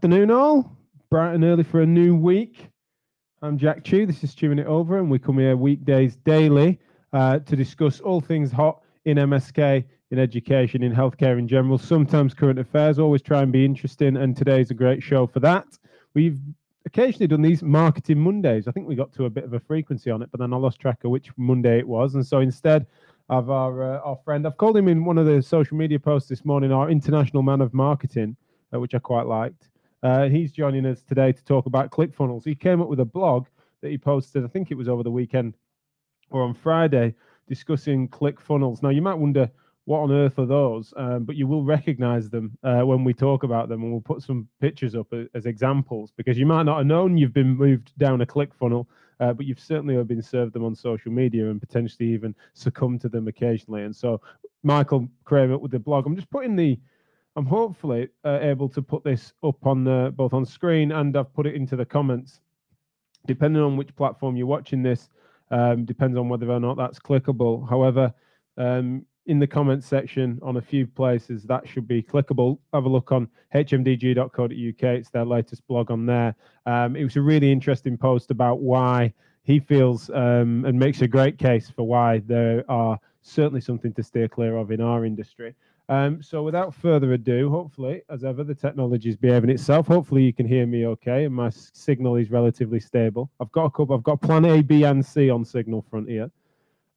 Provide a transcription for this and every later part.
Afternoon, all. Bright and early for a new week. I'm Jack Chew. This is Chewing It Over, and we come here weekdays daily uh, to discuss all things hot in MSK, in education, in healthcare in general, sometimes current affairs. Always try and be interesting, and today's a great show for that. We've occasionally done these marketing Mondays. I think we got to a bit of a frequency on it, but then I lost track of which Monday it was. And so instead of our, uh, our friend, I've called him in one of the social media posts this morning, our international man of marketing, uh, which I quite liked. Uh, he's joining us today to talk about ClickFunnels. He came up with a blog that he posted, I think it was over the weekend or on Friday, discussing ClickFunnels. Now, you might wonder, what on earth are those? Um, but you will recognize them uh, when we talk about them, and we'll put some pictures up as, as, examples because you might not have known you've been moved down a ClickFunnel, uh, but you've certainly been served them on social media and potentially even succumbed to them occasionally. And so, Michael up with the blog. I'm just putting the I'm hopefully uh, able to put this up on the, both on screen and I've put it into the comments. Depending on which platform you're watching this, um, depends on whether or not that's clickable. However, um, in the comments section on a few places that should be clickable. Have a look on hmdg.co.uk. It's their latest blog on there. Um, it was a really interesting post about why he feels um, and makes a great case for why there are certainly something to steer clear of in our industry. Um, so without further ado, hopefully, as ever, the technology is behaving itself. Hopefully you can hear me okay and my signal is relatively stable. I've got a couple, I've got plan A, B, and C on signal front here.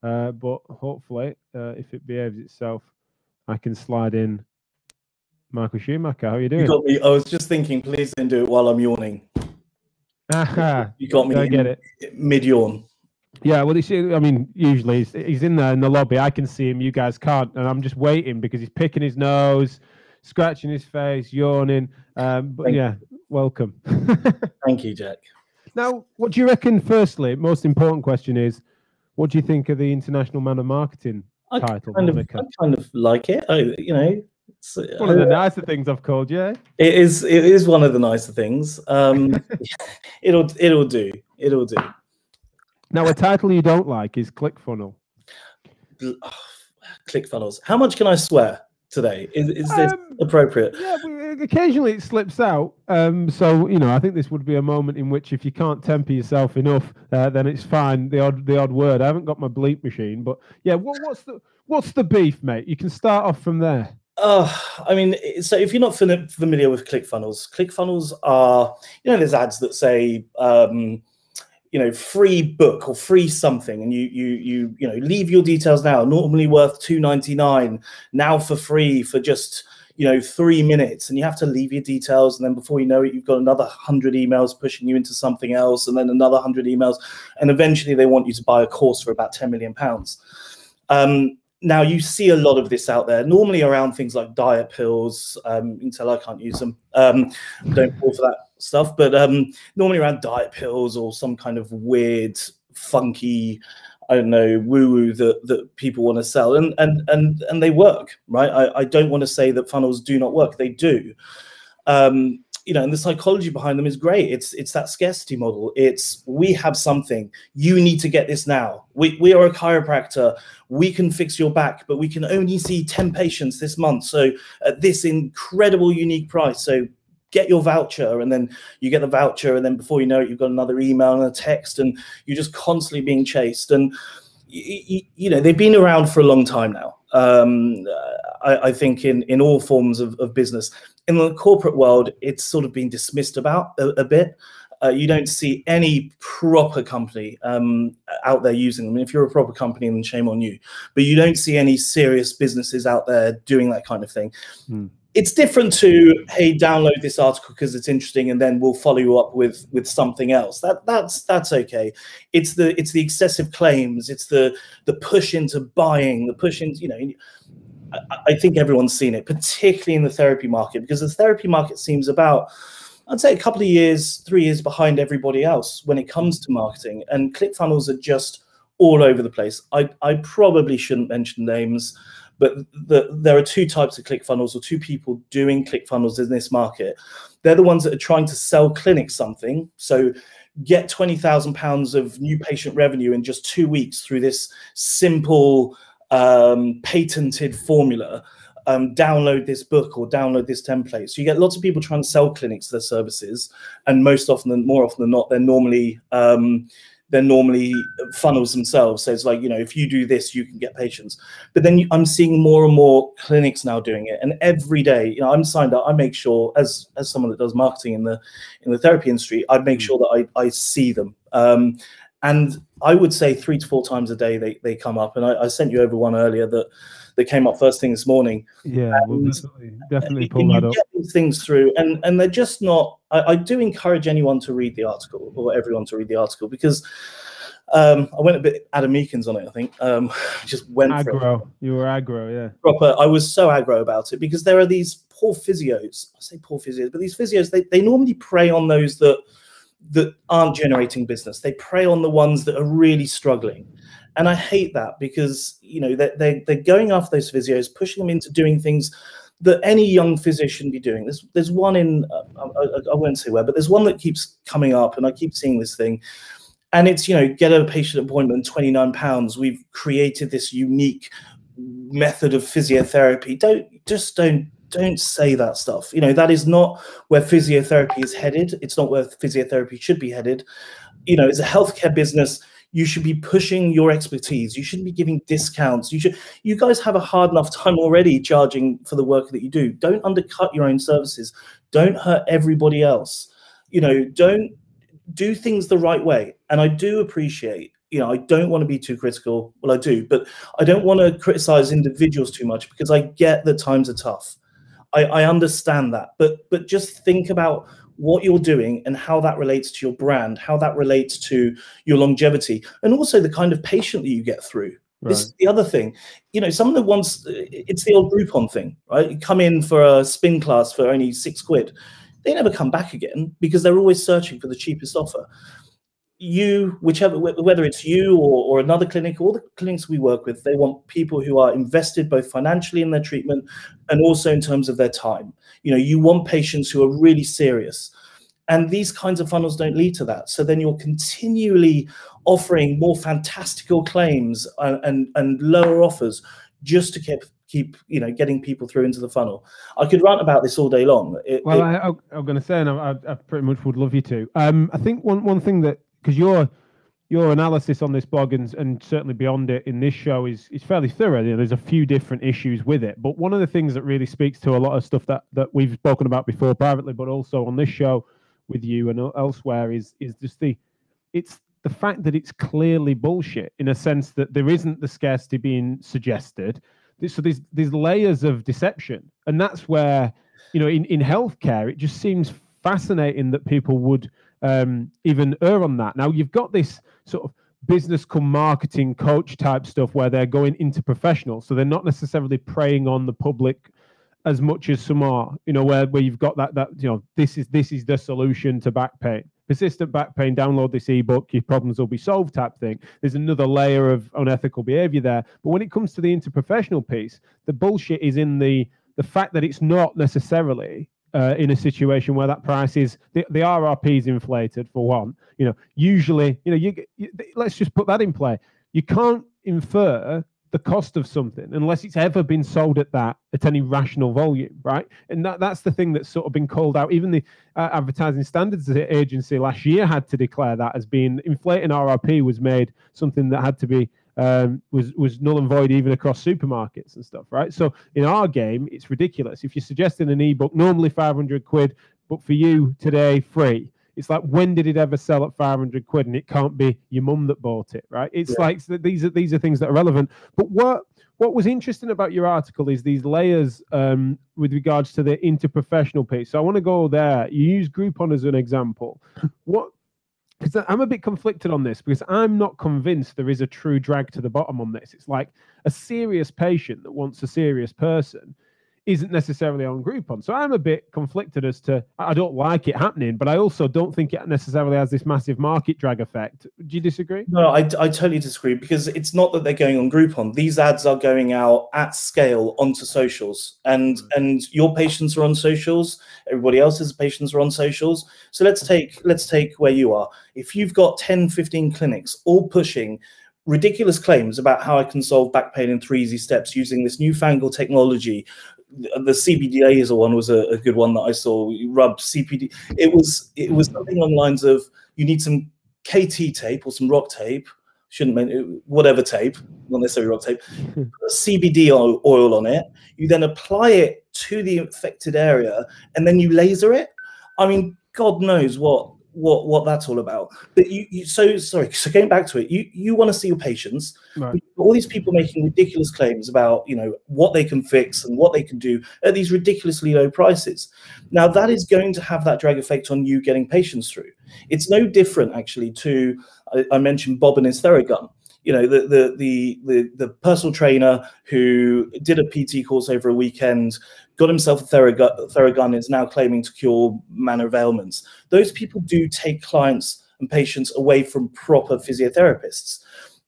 Uh, but hopefully, uh, if it behaves itself, I can slide in Michael Schumacher. How are you doing? You got me. I was just thinking, please don't do it while I'm yawning. you got me. I get it. Mid yawn. Yeah, well, see, I mean, usually he's, he's in there in the lobby. I can see him. You guys can't, and I'm just waiting because he's picking his nose, scratching his face, yawning. Um, but Thank yeah, you. welcome. Thank you, Jack. Now, what do you reckon? Firstly, most important question is, what do you think of the International Man of Marketing I title? Kind of, I kind of like it. I, you know, it's one of the uh, nicer things I've called you. Eh? It is. It is one of the nicer things. Um, it'll. It'll do. It'll do. Now, a title you don't like is ClickFunnel. Oh, ClickFunnels. How much can I swear today? Is, is this um, appropriate? Yeah, occasionally it slips out. Um, so you know, I think this would be a moment in which, if you can't temper yourself enough, uh, then it's fine. The odd, the odd word. I haven't got my bleep machine, but yeah, what, what's the what's the beef, mate? You can start off from there. Uh, I mean, so if you're not familiar with ClickFunnels, ClickFunnels are, you know, there's ads that say, um, you know free book or free something and you you you you know leave your details now normally worth 2.99 now for free for just you know three minutes and you have to leave your details and then before you know it you've got another 100 emails pushing you into something else and then another 100 emails and eventually they want you to buy a course for about 10 million pounds. Um, now you see a lot of this out there normally around things like diet pills um, until i can't use them um, don't fall for that stuff but um, normally around diet pills or some kind of weird funky i don't know woo woo that, that people want to sell and and and and they work right i, I don't want to say that funnels do not work they do um, you know, and the psychology behind them is great. It's it's that scarcity model. It's we have something. You need to get this now. We we are a chiropractor. We can fix your back, but we can only see 10 patients this month. So at this incredible unique price. So get your voucher and then you get the voucher and then before you know it you've got another email and a text and you're just constantly being chased and you, you know they've been around for a long time now um, I, I, think in in all forms of, of business in the corporate world, it's sort of been dismissed about a, a bit. Uh, you don't see any proper company um, out there using them. if you're a proper company, then shame on you. But you don't see any serious businesses out there doing that kind of thing. Hmm. It's different to hey, download this article because it's interesting, and then we'll follow you up with with something else. That that's that's okay. It's the it's the excessive claims. It's the the push into buying. The push into you know I think everyone's seen it, particularly in the therapy market, because the therapy market seems about, I'd say, a couple of years, three years behind everybody else when it comes to marketing. And ClickFunnels are just all over the place. I, I probably shouldn't mention names, but the, there are two types of ClickFunnels or two people doing ClickFunnels in this market. They're the ones that are trying to sell clinics something. So get £20,000 of new patient revenue in just two weeks through this simple, um, patented formula. um, download this book or download this template. So you get lots of people trying to sell clinics their services, and most often than more often than not, they're normally um, they're normally funnels themselves. So it's like you know, if you do this, you can get patients. But then you, I'm seeing more and more clinics now doing it, and every day, you know, I'm signed up. I make sure, as as someone that does marketing in the in the therapy industry, I make sure that I I see them. Um, and I would say three to four times a day they, they come up. And I, I sent you over one earlier that that came up first thing this morning. Yeah, we'll definitely, definitely pull that up. Get these things through, and and they're just not. I, I, do encourage anyone to read the article or everyone to read the article because. Um, I went a bit Adam Meakins on it. I think um, just went aggro. You were aggro, yeah. Proper. I was so aggro about it because there are these poor physios. I say poor physios, but these physios they, they normally prey on those that that aren't generating business. They prey on the ones that are really struggling. And I hate that because you know they're, they're, they're going after those physios, pushing them into doing things that any young shouldn't be doing. There's there's one in uh, I, I, won't say where, but there's one that keeps coming up, and I keep seeing this thing. And it's you know get a patient appointment, twenty nine pounds. We've created this unique method of physiotherapy. Don't just don't don't say that stuff. You know, that is not where physiotherapy is headed. It's not where physiotherapy should be headed. You know, it's a healthcare business. You should be pushing your expertise. You shouldn't be giving discounts. You should you guys have a hard enough time already charging for the work that you do. Don't undercut your own services. Don't hurt everybody else. You know, don't do things the right way. And I do appreciate you know, I don't want to be too critical. Well, I do, but I don't want to criticize individuals too much because I get that times are tough. I, I understand that, but but just think about what you're doing and how that relates to your brand, how that relates to your longevity, and also the kind of patient that you get through. Right. This is the other thing. You know, some of the ones, it's the old Groupon thing, right? You come in for a spin class for only six quid. They never come back again because they're always searching for the cheapest offer you, whichever, whether it's you or, or another clinic, all the clinics we work with, they want people who are invested both financially in their treatment and also in terms of their time. You know, you want patients who are really serious. And these kinds of funnels don't lead to that. So then you're continually offering more fantastical claims and, and, and lower offers just to keep keep you know getting people through into the funnel. I could rant about this all day long. It, well, it, I, am going to say, and I, I, pretty much would love you to. Um, I think one one thing that because your your analysis on this blog and, and certainly beyond it in this show is is fairly thorough. You know, there's a few different issues with it, but one of the things that really speaks to a lot of stuff that that we've spoken about before privately, but also on this show with you and elsewhere is is just the it's the fact that it's clearly bullshit in a sense that there isn't the scarcity being suggested. So there's there's layers of deception, and that's where you know in in healthcare it just seems fascinating that people would um, even err on that. Now you've got this sort of business come marketing coach type stuff where they're going into professional, so they're not necessarily preying on the public as much as some are. You know, where where you've got that that you know this is this is the solution to back pain. Persistent back pain, download this ebook, your problems will be solved type thing. There's another layer of unethical behavior there. But when it comes to the interprofessional piece, the bullshit is in the the fact that it's not necessarily uh, in a situation where that price is the, the RRP is inflated for one. You know, usually, you know, you, you let's just put that in play. You can't infer the cost of something unless it's ever been sold at that at any rational volume, right? And that, that's the thing that's sort of been called out. Even the uh, Advertising Standards Agency last year had to declare that as being inflating RRP was made something that had to be um, was was null and void even across supermarkets and stuff, right? So in our game, it's ridiculous. If you're suggesting an ebook, normally 500 quid, but for you today, free. It's like when did it ever sell at 500 quid? And it can't be your mum that bought it, right? It's yeah. like these are these are things that are relevant. But what what was interesting about your article is these layers um, with regards to the interprofessional piece. So I want to go there. You use Groupon as an example. What because I'm a bit conflicted on this because I'm not convinced there is a true drag to the bottom on this. It's like a serious patient that wants a serious person isn't necessarily on Groupon. So I'm a bit conflicted as to I don't like it happening, but I also don't think it necessarily has this massive market drag effect. Do you disagree? No, I, I totally disagree because it's not that they're going on Groupon. These ads are going out at scale onto socials, and mm. and your patients are on socials. Everybody else's patients are on socials. So let's take let's take where you are. If you've got 10, 15 clinics all pushing ridiculous claims about how I can solve back pain in three easy steps using this newfangled technology. The CBDA is laser one was a, a good one that I saw. You rub CBD. It was it was something on the lines of you need some KT tape or some rock tape. Shouldn't mean whatever tape, not necessarily rock tape. CBD oil on it. You then apply it to the infected area, and then you laser it. I mean, God knows what what what that's all about. But you, you so sorry. So going back to it, you you want to see your patients. Right. All these people making ridiculous claims about you know what they can fix and what they can do at these ridiculously low prices. Now that is going to have that drag effect on you getting patients through. It's no different actually to I, I mentioned Bob and his Theragun you know the, the the the the personal trainer who did a PT course over a weekend, got himself a Theragun, is now claiming to cure manner of ailments. Those people do take clients and patients away from proper physiotherapists,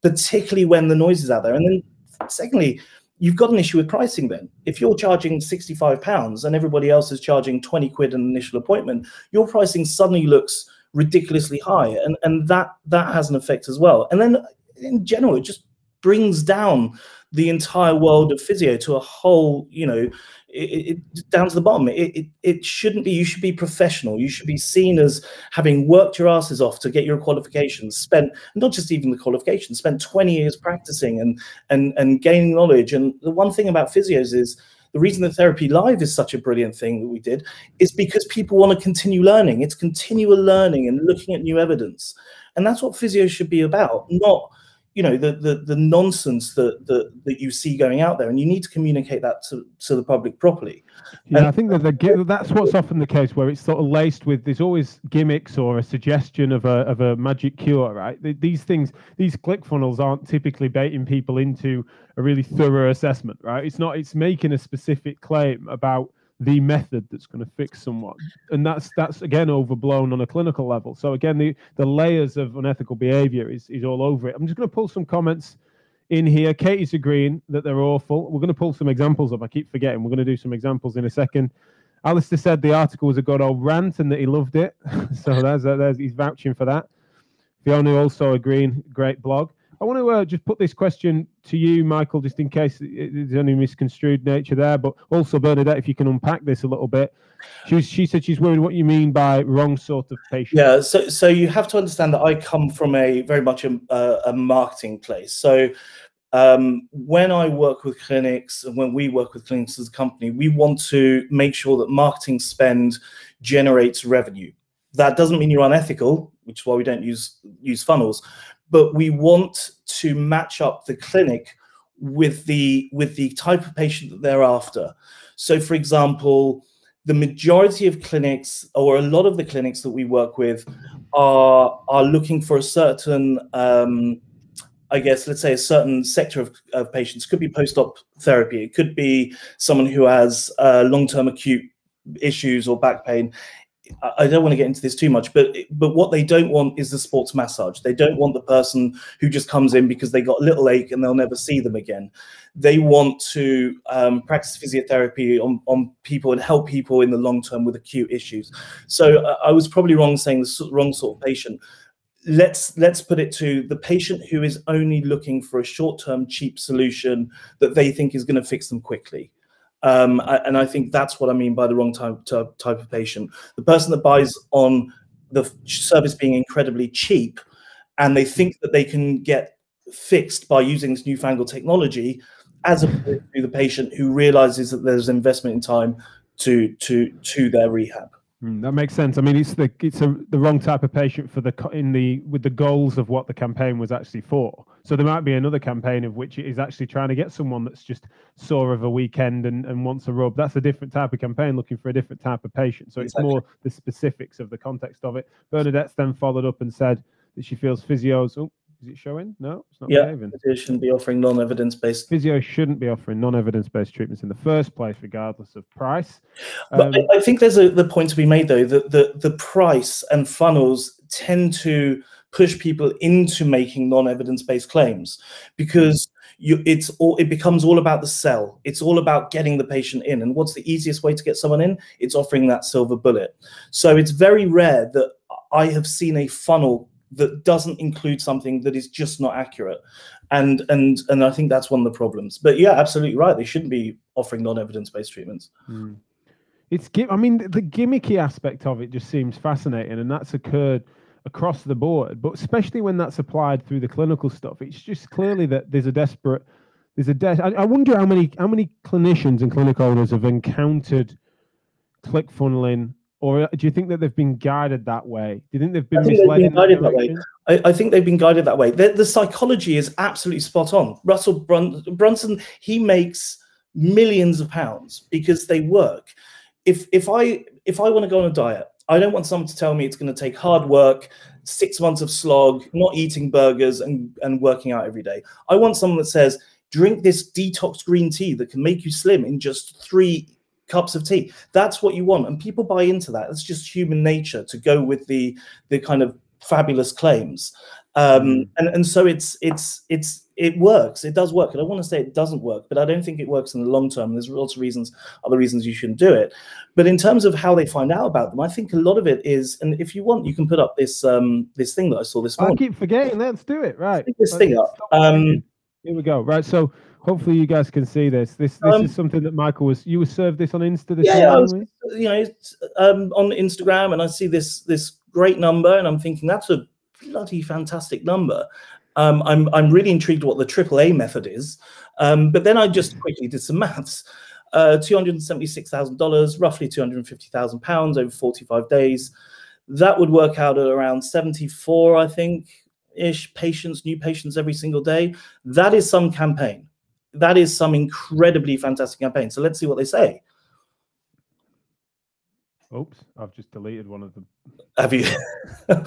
particularly when the noise is out there. And then secondly, you've got an issue with pricing then. If you're charging 65 pounds and everybody else is charging 20 quid an initial appointment, your pricing suddenly looks ridiculously high and and that that has an effect as well and then in general, it just brings down the entire world of physio to a whole, you know, it, it, down to the bottom. It, it, it shouldn't be. You should be professional. You should be seen as having worked your asses off to get your qualifications. Spent not just even the qualifications. Spent 20 years practicing and and and gaining knowledge. And the one thing about physios is the reason that therapy live is such a brilliant thing that we did is because people want to continue learning. It's continual learning and looking at new evidence, and that's what physio should be about. Not you know the the, the nonsense that, that that you see going out there and you need to communicate that to, to the public properly. Yeah and, i think that the, that's what's often the case where it's sort of laced with there's always gimmicks or a suggestion of a of a magic cure right? These things these click funnels aren't typically baiting people into a really thorough assessment right? It's not it's making a specific claim about the method that's going to fix someone. And that's that's again overblown on a clinical level. So again the the layers of unethical behavior is is all over it. I'm just going to pull some comments in here. Katie's agreeing that they're awful. We're going to pull some examples of i keep forgetting. We're going to do some examples in a second. Alistair said the article was a good old rant and that he loved it. So there's, there's he's vouching for that. Fiona also agreeing. Great blog I want to uh, just put this question to you, Michael, just in case there's any misconstrued nature there, but also Bernadette, if you can unpack this a little bit. She, was, she said she's worried what you mean by wrong sort of patient. Yeah, so so you have to understand that I come from a very much a, a marketing place. So um, when I work with clinics and when we work with clinics as a company, we want to make sure that marketing spend generates revenue. That doesn't mean you're unethical, which is why we don't use use funnels but we want to match up the clinic with the with the type of patient that they're after. So, for example, the majority of clinics, or a lot of the clinics that we work with, are are looking for a certain, um, I guess, let's say a certain sector of, of patients. Could be post-op therapy. It could be someone who has uh, long-term acute issues or back pain. I don't want to get into this too much, but but what they don't want is the sports massage. They don't want the person who just comes in because they got a little ache and they'll never see them again. They want to um, practice physiotherapy on, on people and help people in the long term with acute issues. So uh, I was probably wrong saying the wrong sort of patient. Let's let's put it to the patient who is only looking for a short term cheap solution that they think is going to fix them quickly. Um, and I think that's what I mean by the wrong type, type of patient. The person that buys on the service being incredibly cheap and they think that they can get fixed by using this newfangled technology as opposed to the patient who realizes that there's investment in time to to to their rehab. Mm, that makes sense. I mean, it's the it's a, the wrong type of patient for the in the with the goals of what the campaign was actually for. So there might be another campaign of which it is actually trying to get someone that's just sore of a weekend and, and wants a rub. That's a different type of campaign looking for a different type of patient. So exactly. it's more the specifics of the context of it. Bernadette's then followed up and said that she feels physios. Oh, is it showing? No, it's not yeah, behaving. Physio shouldn't be offering non-evidence-based. Physio shouldn't be offering non-evidence-based treatments in the first place, regardless of price. Um, but I, I, think there's a the point to be made though that the the price and funnels tend to push people into making non-evidence-based claims because you, it's all it becomes all about the sell. It's all about getting the patient in. And what's the easiest way to get someone in? It's offering that silver bullet. So it's very rare that I have seen a funnel that doesn't include something that is just not accurate. And and and i think that's one of the problems. But yeah absolutely right. They shouldn't be offering non-evidence-based treatments. Mm. it's i mean the gimmicky aspect of it just seems fascinating and that's occurred across the board. But especially when that's applied through the clinical stuff it's just clearly that there's a desperate there's a de- I, I wonder how many how many clinicians and clinic owners have encountered click funneling or do you think that they've been guided that way? Do you think they've been think misled? They've been guided that, that way. I, I, think they've been guided that way. The, the psychology is absolutely spot on. Russell Brun- Brunson, he makes millions of pounds because they work. If if I if I want to go on a diet, I don't want someone to tell me it's going to take hard work, six months of slog, not eating burgers and, and working out every day. I want someone that says, drink this detox green tea that can make you slim in just three cups of tea. That's what you want, and people buy into that. It's just human nature to go with the the kind of fabulous claims, um, mm. and and so it's it's it's it works. It does work. And I don't want to say it doesn't work, but I don't think it works in the long term. There's lots of reasons, other reasons you shouldn't do it. But in terms of how they find out about them, I think a lot of it is, and if you want, you can put up this um this thing that I saw this morning. I keep forgetting. Let's do it. Right. this Let's thing up. Um, here we go. Right. So hopefully you guys can see this. This this um, is something that Michael was. You were served this on Insta. This yeah, was, you know, um, on Instagram, and I see this this great number, and I'm thinking that's a bloody fantastic number. Um, I'm I'm really intrigued what the AAA method is, um, but then I just quickly did some maths. Uh, two hundred seventy-six thousand dollars, roughly two hundred fifty thousand pounds over forty-five days. That would work out at around seventy-four, I think, ish patients, new patients every single day. That is some campaign that is some incredibly fantastic campaign. So let's see what they say. Oops, I've just deleted one of them. Have you?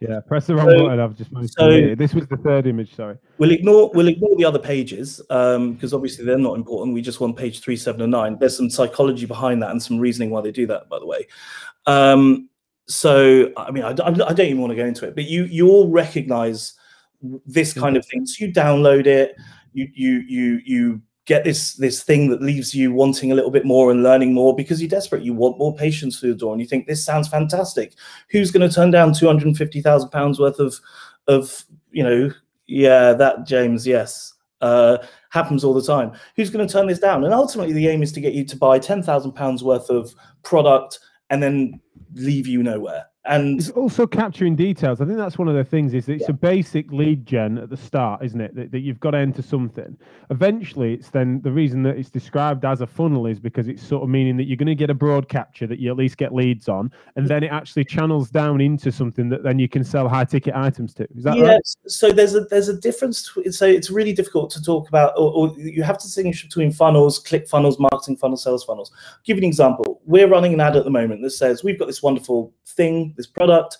yeah, press the wrong so, button. I've just so This was the third image. Sorry. We'll ignore we'll ignore the other pages because um, obviously they're not important. We just want page three, seven, and nine. There's some psychology behind that and some reasoning why they do that. By the way. Um, so I mean, I, I don't even want to go into it, but you you all recognize this kind of thing. So you download it you you you you get this this thing that leaves you wanting a little bit more and learning more because you're desperate. You want more patients through the door, and you think this sounds fantastic. Who's going to turn down two hundred and fifty thousand pounds worth of of you know? Yeah, that James. Yes, uh, happens all the time. Who's going to turn this down? And ultimately, the aim is to get you to buy ten thousand pounds worth of product and then leave you nowhere and it's also capturing details. I think that's one of the things is it's yeah. a basic lead gen at the start, isn't it? That, that, you've got to enter something. Eventually, it's then the reason that it's described as a funnel is because it's sort of meaning that you're going to get a broad capture that you at least get leads on, and then it actually channels down into something that then you can sell high ticket items to. Is that yes. right? So there's a there's a difference. So it's really difficult to talk about, or, or you have to distinguish between funnels, click funnels, marketing funnels, sales funnels. I'll give you an example. We're running an ad at the moment that says we've got this wonderful thing this product.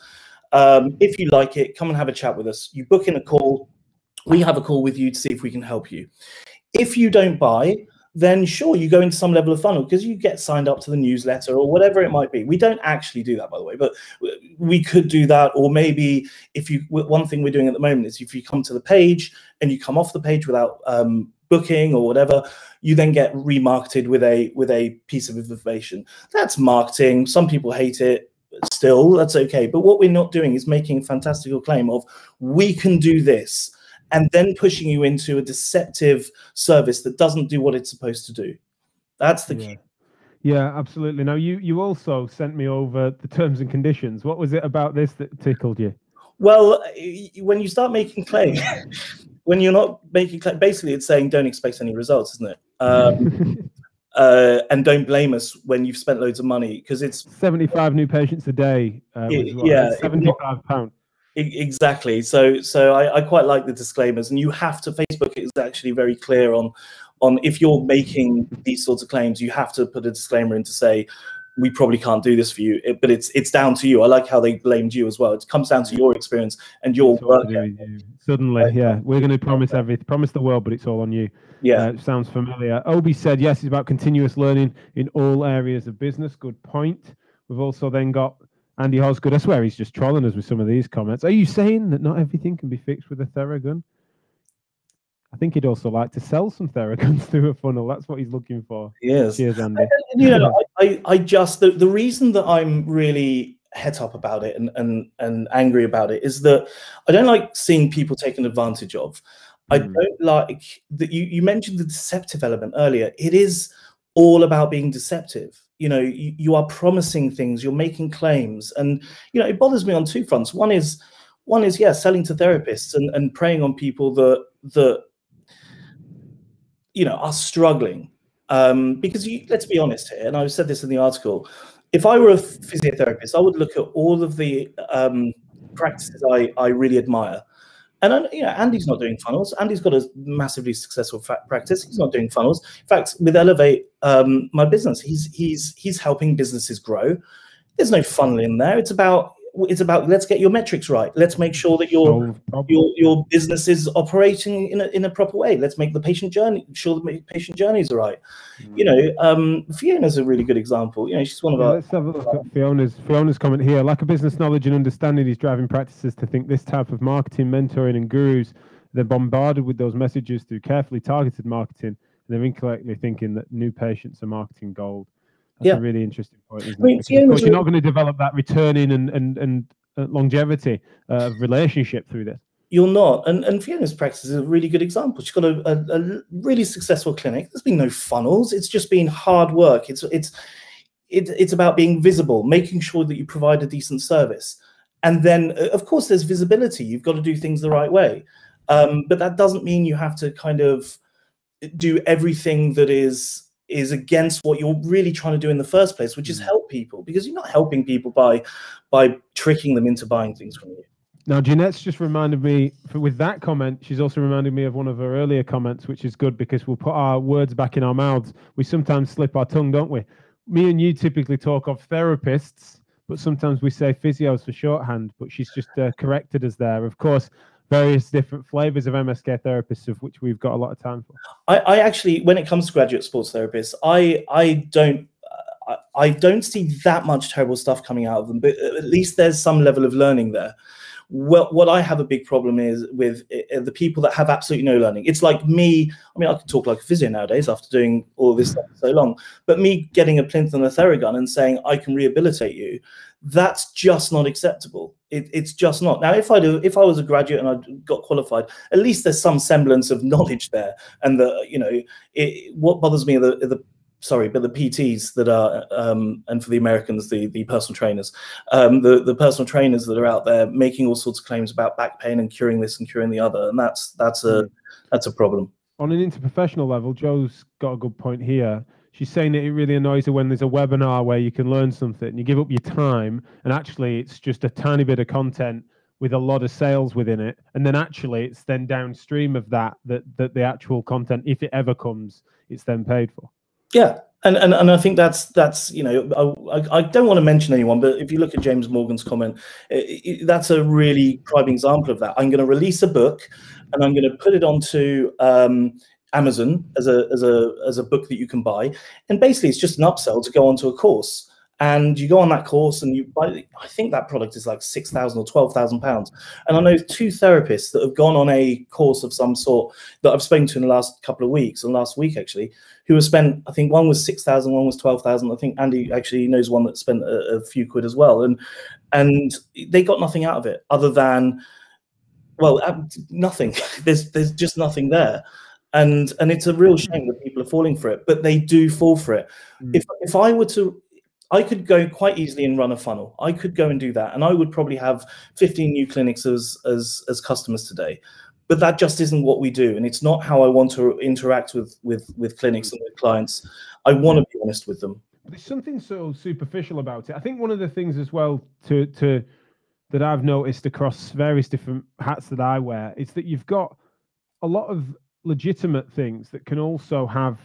Um, if you like it, come and have a chat with us. You book in a call. We have a call with you to see if we can help you. If you don't buy, then sure, you go into some level of funnel because you get signed up to the newsletter or whatever it might be. We don't actually do that, by the way, but we could do that. Or maybe if you, one thing we're doing at the moment is if you come to the page and you come off the page without um, booking or whatever, you then get remarketed with a with a piece of information. That's marketing. Some people hate it still that's okay. But what we're not doing is making a fantastical claim of we can do this and then pushing you into a deceptive service that doesn't do what it's supposed to do. That's the yeah. key. Yeah absolutely. Now you you also sent me over the terms and conditions. What was it about this that tickled you? Well when you start making claim when you're not making claim basically it's saying don't expect any results isn't it? Um, uh, and don't blame us when you've spent loads of money because it's 75 new patients a day. Uh, it, yeah, 75 pounds. Exactly. So, so I, I, quite like the disclaimers, and you have to. Facebook is actually very clear on, on if you're making these sorts of claims, you have to put a disclaimer in to say, we probably can't do this for you. It, but it's it's down to you. I like how they blamed you as well. It comes down to your experience and your work. Suddenly, yeah, we're going to promise everything, promise the world, but it's all on you. Yeah, uh, sounds familiar. Obi said yes. It's about continuous learning in all areas of business. Good point. We've also then got Andy Hosgood. I swear he's just trolling us with some of these comments. Are you saying that not everything can be fixed with a Theragun? I think he'd also like to sell some Theraguns through a funnel. That's what he's looking for. Yes. Cheers, Andy. you know, I, I just the, the reason that I'm really het up about it and and and angry about it is that I don't like seeing people taken advantage of. I Mm. don't like that you, you mentioned the deceptive element earlier. It is all about being deceptive. You know, you, you are promising things, you're making claims, and you know, it bothers me on two fronts. One is one is yeah, selling to therapists and, and preying on people that that you know are struggling. Um, because you, let's be honest here, and I said this in the article. If I were a physiotherapist, I would look at all of the um, practices I, I really admire. And you know, Andy's not doing funnels. Andy's got a massively successful practice. He's not doing funnels. In fact, with Elevate, um, my business, he's he's he's helping businesses grow. There's no funnel in there. It's about it's about let's get your metrics right. Let's make sure that your your your business is operating in a, in a proper way. Let's make the patient journey sure the patient journeys are right. You know, um, Fiona's a really good example. You know, she's one of Yeah, our let's have a look at Fiona's Fiona's comment here. Lack of business knowledge and understanding is driving practices to think this type of marketing, mentoring, and gurus. They're bombarded with those messages through carefully targeted marketing, and they're incorrectly thinking that new patients are marketing gold. That's Yeah. a really interesting point, isn't I mean, it? Because of course, you're not going to develop that returning and and and uh, longevity uh, of relationship through this. you're not. And and Fiona's practice is a really good example. She's got a, a, a really successful clinic. There's been no funnels. It's just been hard work. It's it's it, it's about being visible, making sure that you provide a decent service. And then, uh, of course, there's visibility. You've got to do things the right way. Um, but that doesn't mean you have to kind of do everything that is is against what you're really trying to do in the first place, which is Mm. help people. Because you're not helping people by by tricking them into buying things from you. Now, Jeanette's just reminded me for, with that comment, she's also reminded me of one of her earlier comments, which is good because we'll put our words back in our mouths. We sometimes slip our tongue, don't we? Me and you typically talk of therapists, but sometimes we say physios for shorthand, but she's just uh, corrected us there. Of course, various different flavors of MSK therapists, of which we've got a lot of time for. I, I actually, when it comes to graduate sports therapists, I I don't I, don't see that much terrible stuff coming out of them, but at least there's some level of learning there. Well, what I have a big problem is with uh, the people that have absolutely no learning. It's like me. I mean, I can talk like a physio nowadays after doing all this stuff so long. But me getting a plinth and a theragun and saying I can rehabilitate you, that's just not acceptable. It, it's just not. Now, if I do, if I was a graduate and I got qualified, at least there's some semblance of knowledge there. And the you know, it, what bothers me are the the sorry, but the PTs that are um, and for the Americans, the the personal trainers, um, the the personal trainers that are out there making all sorts of claims about back pain and curing this and curing the other, and that's that's a that's a problem. on an interprofessional level, Joe's got a good point here. She's saying that it really annoys her when there's a webinar where you can learn something and you give up your time, and actually it's just a tiny bit of content with a lot of sales within it, and then actually it's then downstream of that that that the actual content, if it ever comes, it's then paid for. Yeah, and and, and I think that's that's you know I, I, don't want to mention anyone, but if you look at James Morgan's comment, i i that's a really prime example of that. I'm going to release a book, and I'm going to put it onto um, Amazon as a as a as a book that you can buy, and basically it's just an upsell to go onto a course. And you go on that course, and you buy. I think that product is like six thousand or twelve thousand pounds. And I know two therapists that have gone on a course of some sort that I've spoken to in the last couple of weeks, and last week actually, who have spent. I think one was six thousand, one was twelve thousand. I think Andy actually knows one that spent a, a few quid as well, and and they got nothing out of it other than, well, nothing. there's there's just nothing there, and and it's a real shame that people are falling for it, but they do fall for it. Mm. If if I were to. I could go quite easily and run a funnel. I could go and do that, and I would probably have 15 new clinics as as as customers today but that just isn't what we do and it's not how i want to interact with with with clinics and with clients i want to be honest with them There's something so superficial about it. I think one of the things as well to to that I've noticed across various different hats that I wear is that you've got a lot of legitimate things that can also have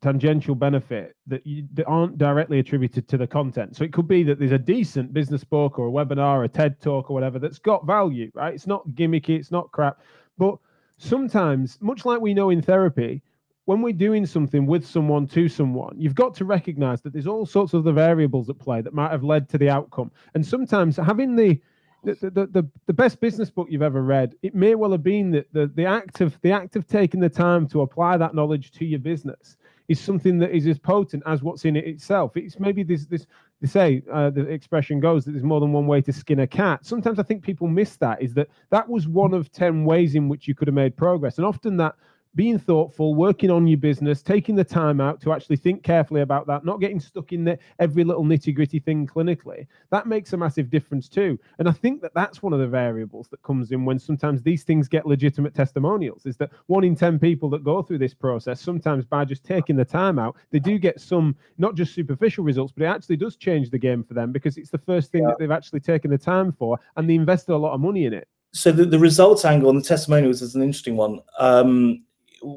tangential benefit that, you, that aren't directly attributed to the content. So it could be that there's a decent business book or a webinar, a TED talk or whatever that's got value, right? It's not gimmicky, it's not crap. But sometimes, much like we know in therapy, when we're doing something with someone to someone, you've got to recognize that there's all sorts of the variables at play that might have led to the outcome. And sometimes having the the, the, the, best business book you've ever read, it may well have been that the, the act of the act of taking the time to apply that knowledge to your business is something that is as potent as what's in it itself. It's maybe this this they say uh, the expression goes that there's more than one way to skin a cat. Sometimes I think people miss that is that that was one of ten ways in which you could have made progress, and often that being thoughtful, working on your business, taking the time out to actually think carefully about that, not getting stuck in the, every little nitty gritty thing clinically, that makes a massive difference too. And I think that that's one of the variables that comes in when sometimes these things get legitimate testimonials is that one in 10 people that go through this process, sometimes by just taking the time out, they do get some, not just superficial results, but it actually does change the game for them because it's the first thing yeah. that they've actually taken the time for and they invested a lot of money in it. So the, the results angle and the testimonials is an interesting one. Um,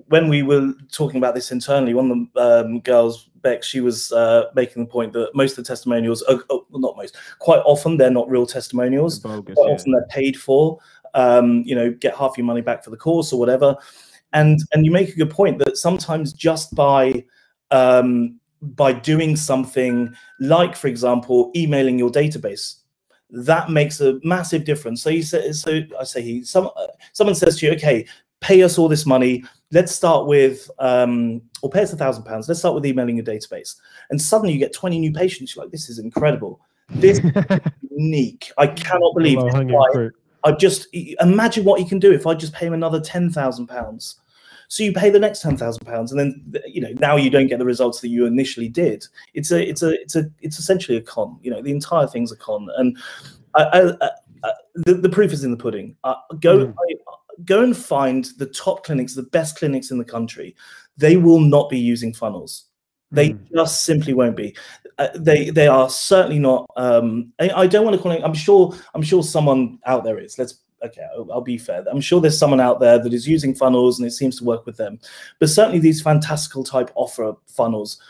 when we were talking about this internally, one of the um, girls, Beck, she was uh, making the point that most of the testimonials, are, oh, well, not most, quite often they're not real testimonials. Bogus, quite yeah. often they're paid for. Um, you know, get half your money back for the course or whatever. And and you make a good point that sometimes just by um, by doing something like, for example, emailing your database, that makes a massive difference. So you say, so I say, he, some someone says to you, okay, pay us all this money. Let's start with, um, or pay us a thousand pounds. Let's start with emailing your database. And suddenly you get 20 new patients. You're like, this is incredible. This is unique. I cannot believe it. I just imagine what you can do if I just pay him another 10,000 pounds. So you pay the next ten thousand pounds, and then you know now you don't get the results that you initially did. It's a it's a it's a it's essentially a con. You know the entire thing's a con, and I, I, I, the the proof is in the pudding. Uh, go. Mm go and find the top clinics, the best clinics in the country. They will not be using funnels. They mm. just simply won't be. Uh, they they are certainly not. Um, I, I, don't want to call it. I'm sure. I'm sure someone out there is. Let's okay. I'll, I'll, be fair. I'm sure there's someone out there that is using funnels and it seems to work with them. But certainly these fantastical type offer funnels,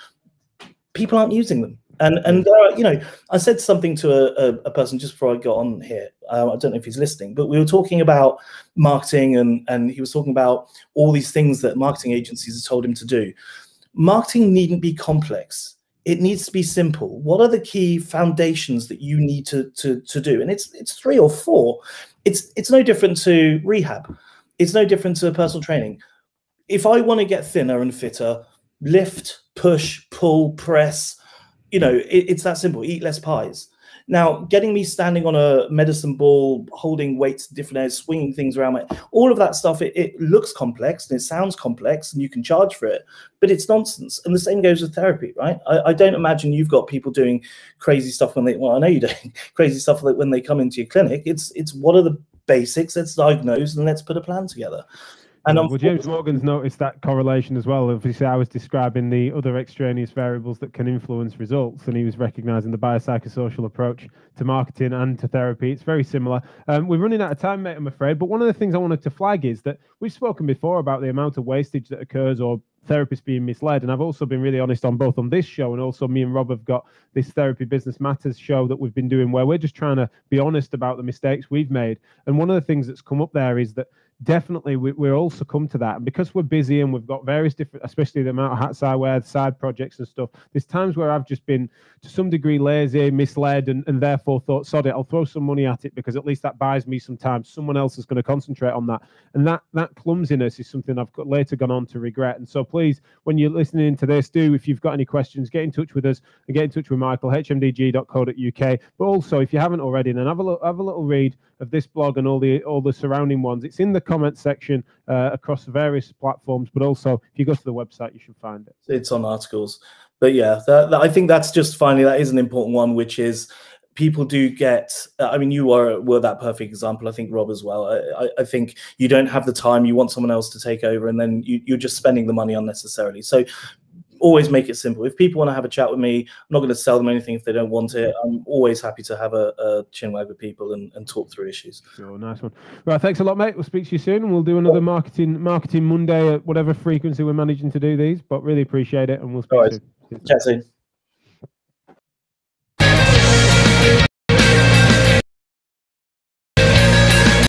people aren't using them. And and there are, you know, I said something to a, a, a person just before I got on here. Um, I don't know if he's listening, but we were talking about marketing, and and he was talking about all these things that marketing agencies have told him to do. Marketing needn't be complex. It needs to be simple. What are the key foundations that you need to to to do? And it's it's three or four. It's it's no different to rehab. It's no different to personal training. If I want to get thinner and fitter, lift, push, pull, press you know, it, it's that simple. Eat less pies. Now, getting me standing on a medicine ball, holding weights different areas, swinging things around, my, all of that stuff, it, it, looks complex and it sounds complex and you can charge for it, but it's nonsense. And the same goes with therapy, right? I, I don't imagine you've got people doing crazy stuff when they, well, I know you're doing crazy stuff when they come into your clinic. It's, it's what are the basics? Let's diagnose and let's put a plan together. And well, James Morgan's noticed that correlation as well. Obviously, I was describing the other extraneous variables that can influence results, and he was recognizing the biopsychosocial approach to marketing and to therapy. It's very similar. Um, we're running out of time, mate, I'm afraid. But one of the things I wanted to flag is that we've spoken before about the amount of wastage that occurs or therapists being misled. And I've also been really honest on both on this show and also me and Rob have got this Therapy Business Matters show that we've been doing where we're just trying to be honest about the mistakes we've made. And one of the things that's come up there is that definitely we, we're all succumb to that. And because we're busy and we've got various different especially the amount of hats i wear side projects and stuff there's times where i've just been to some degree lazy misled and, and therefore thought sod it i'll throw some money at it because at least that buys me some time. Someone else is going to concentrate on that. And that that clumsiness is something i've got, later gone on to regret. And so please when you're listening to this do if you've got any questions get in touch with us and get in touch with michael hmdg.co.uk but also if you haven't already then have a, look, have a little read of this blog and all the all the surrounding ones it's in the comment section uh, across various platforms, but also if you go to the website, you should find it. It's on articles. But yeah, that, that, I think that's just finally that is an important one, which is people do get i mean you are were that perfect example i think rob as well I, I, think you don't have the time you want someone else to take over and then you, you're just spending the money unnecessarily so always make it simple. If people want to have a chat with me, I'm not going to sell them anything if they don't want it. I'm always happy to have a, a chinwag with people and, and talk through issues. Sure, nice one. Right, thanks a lot, mate. We'll speak to you soon, and we'll do another marketing marketing Monday at whatever frequency we're managing to do these. But really appreciate it, and we'll speak soon. Chat soon.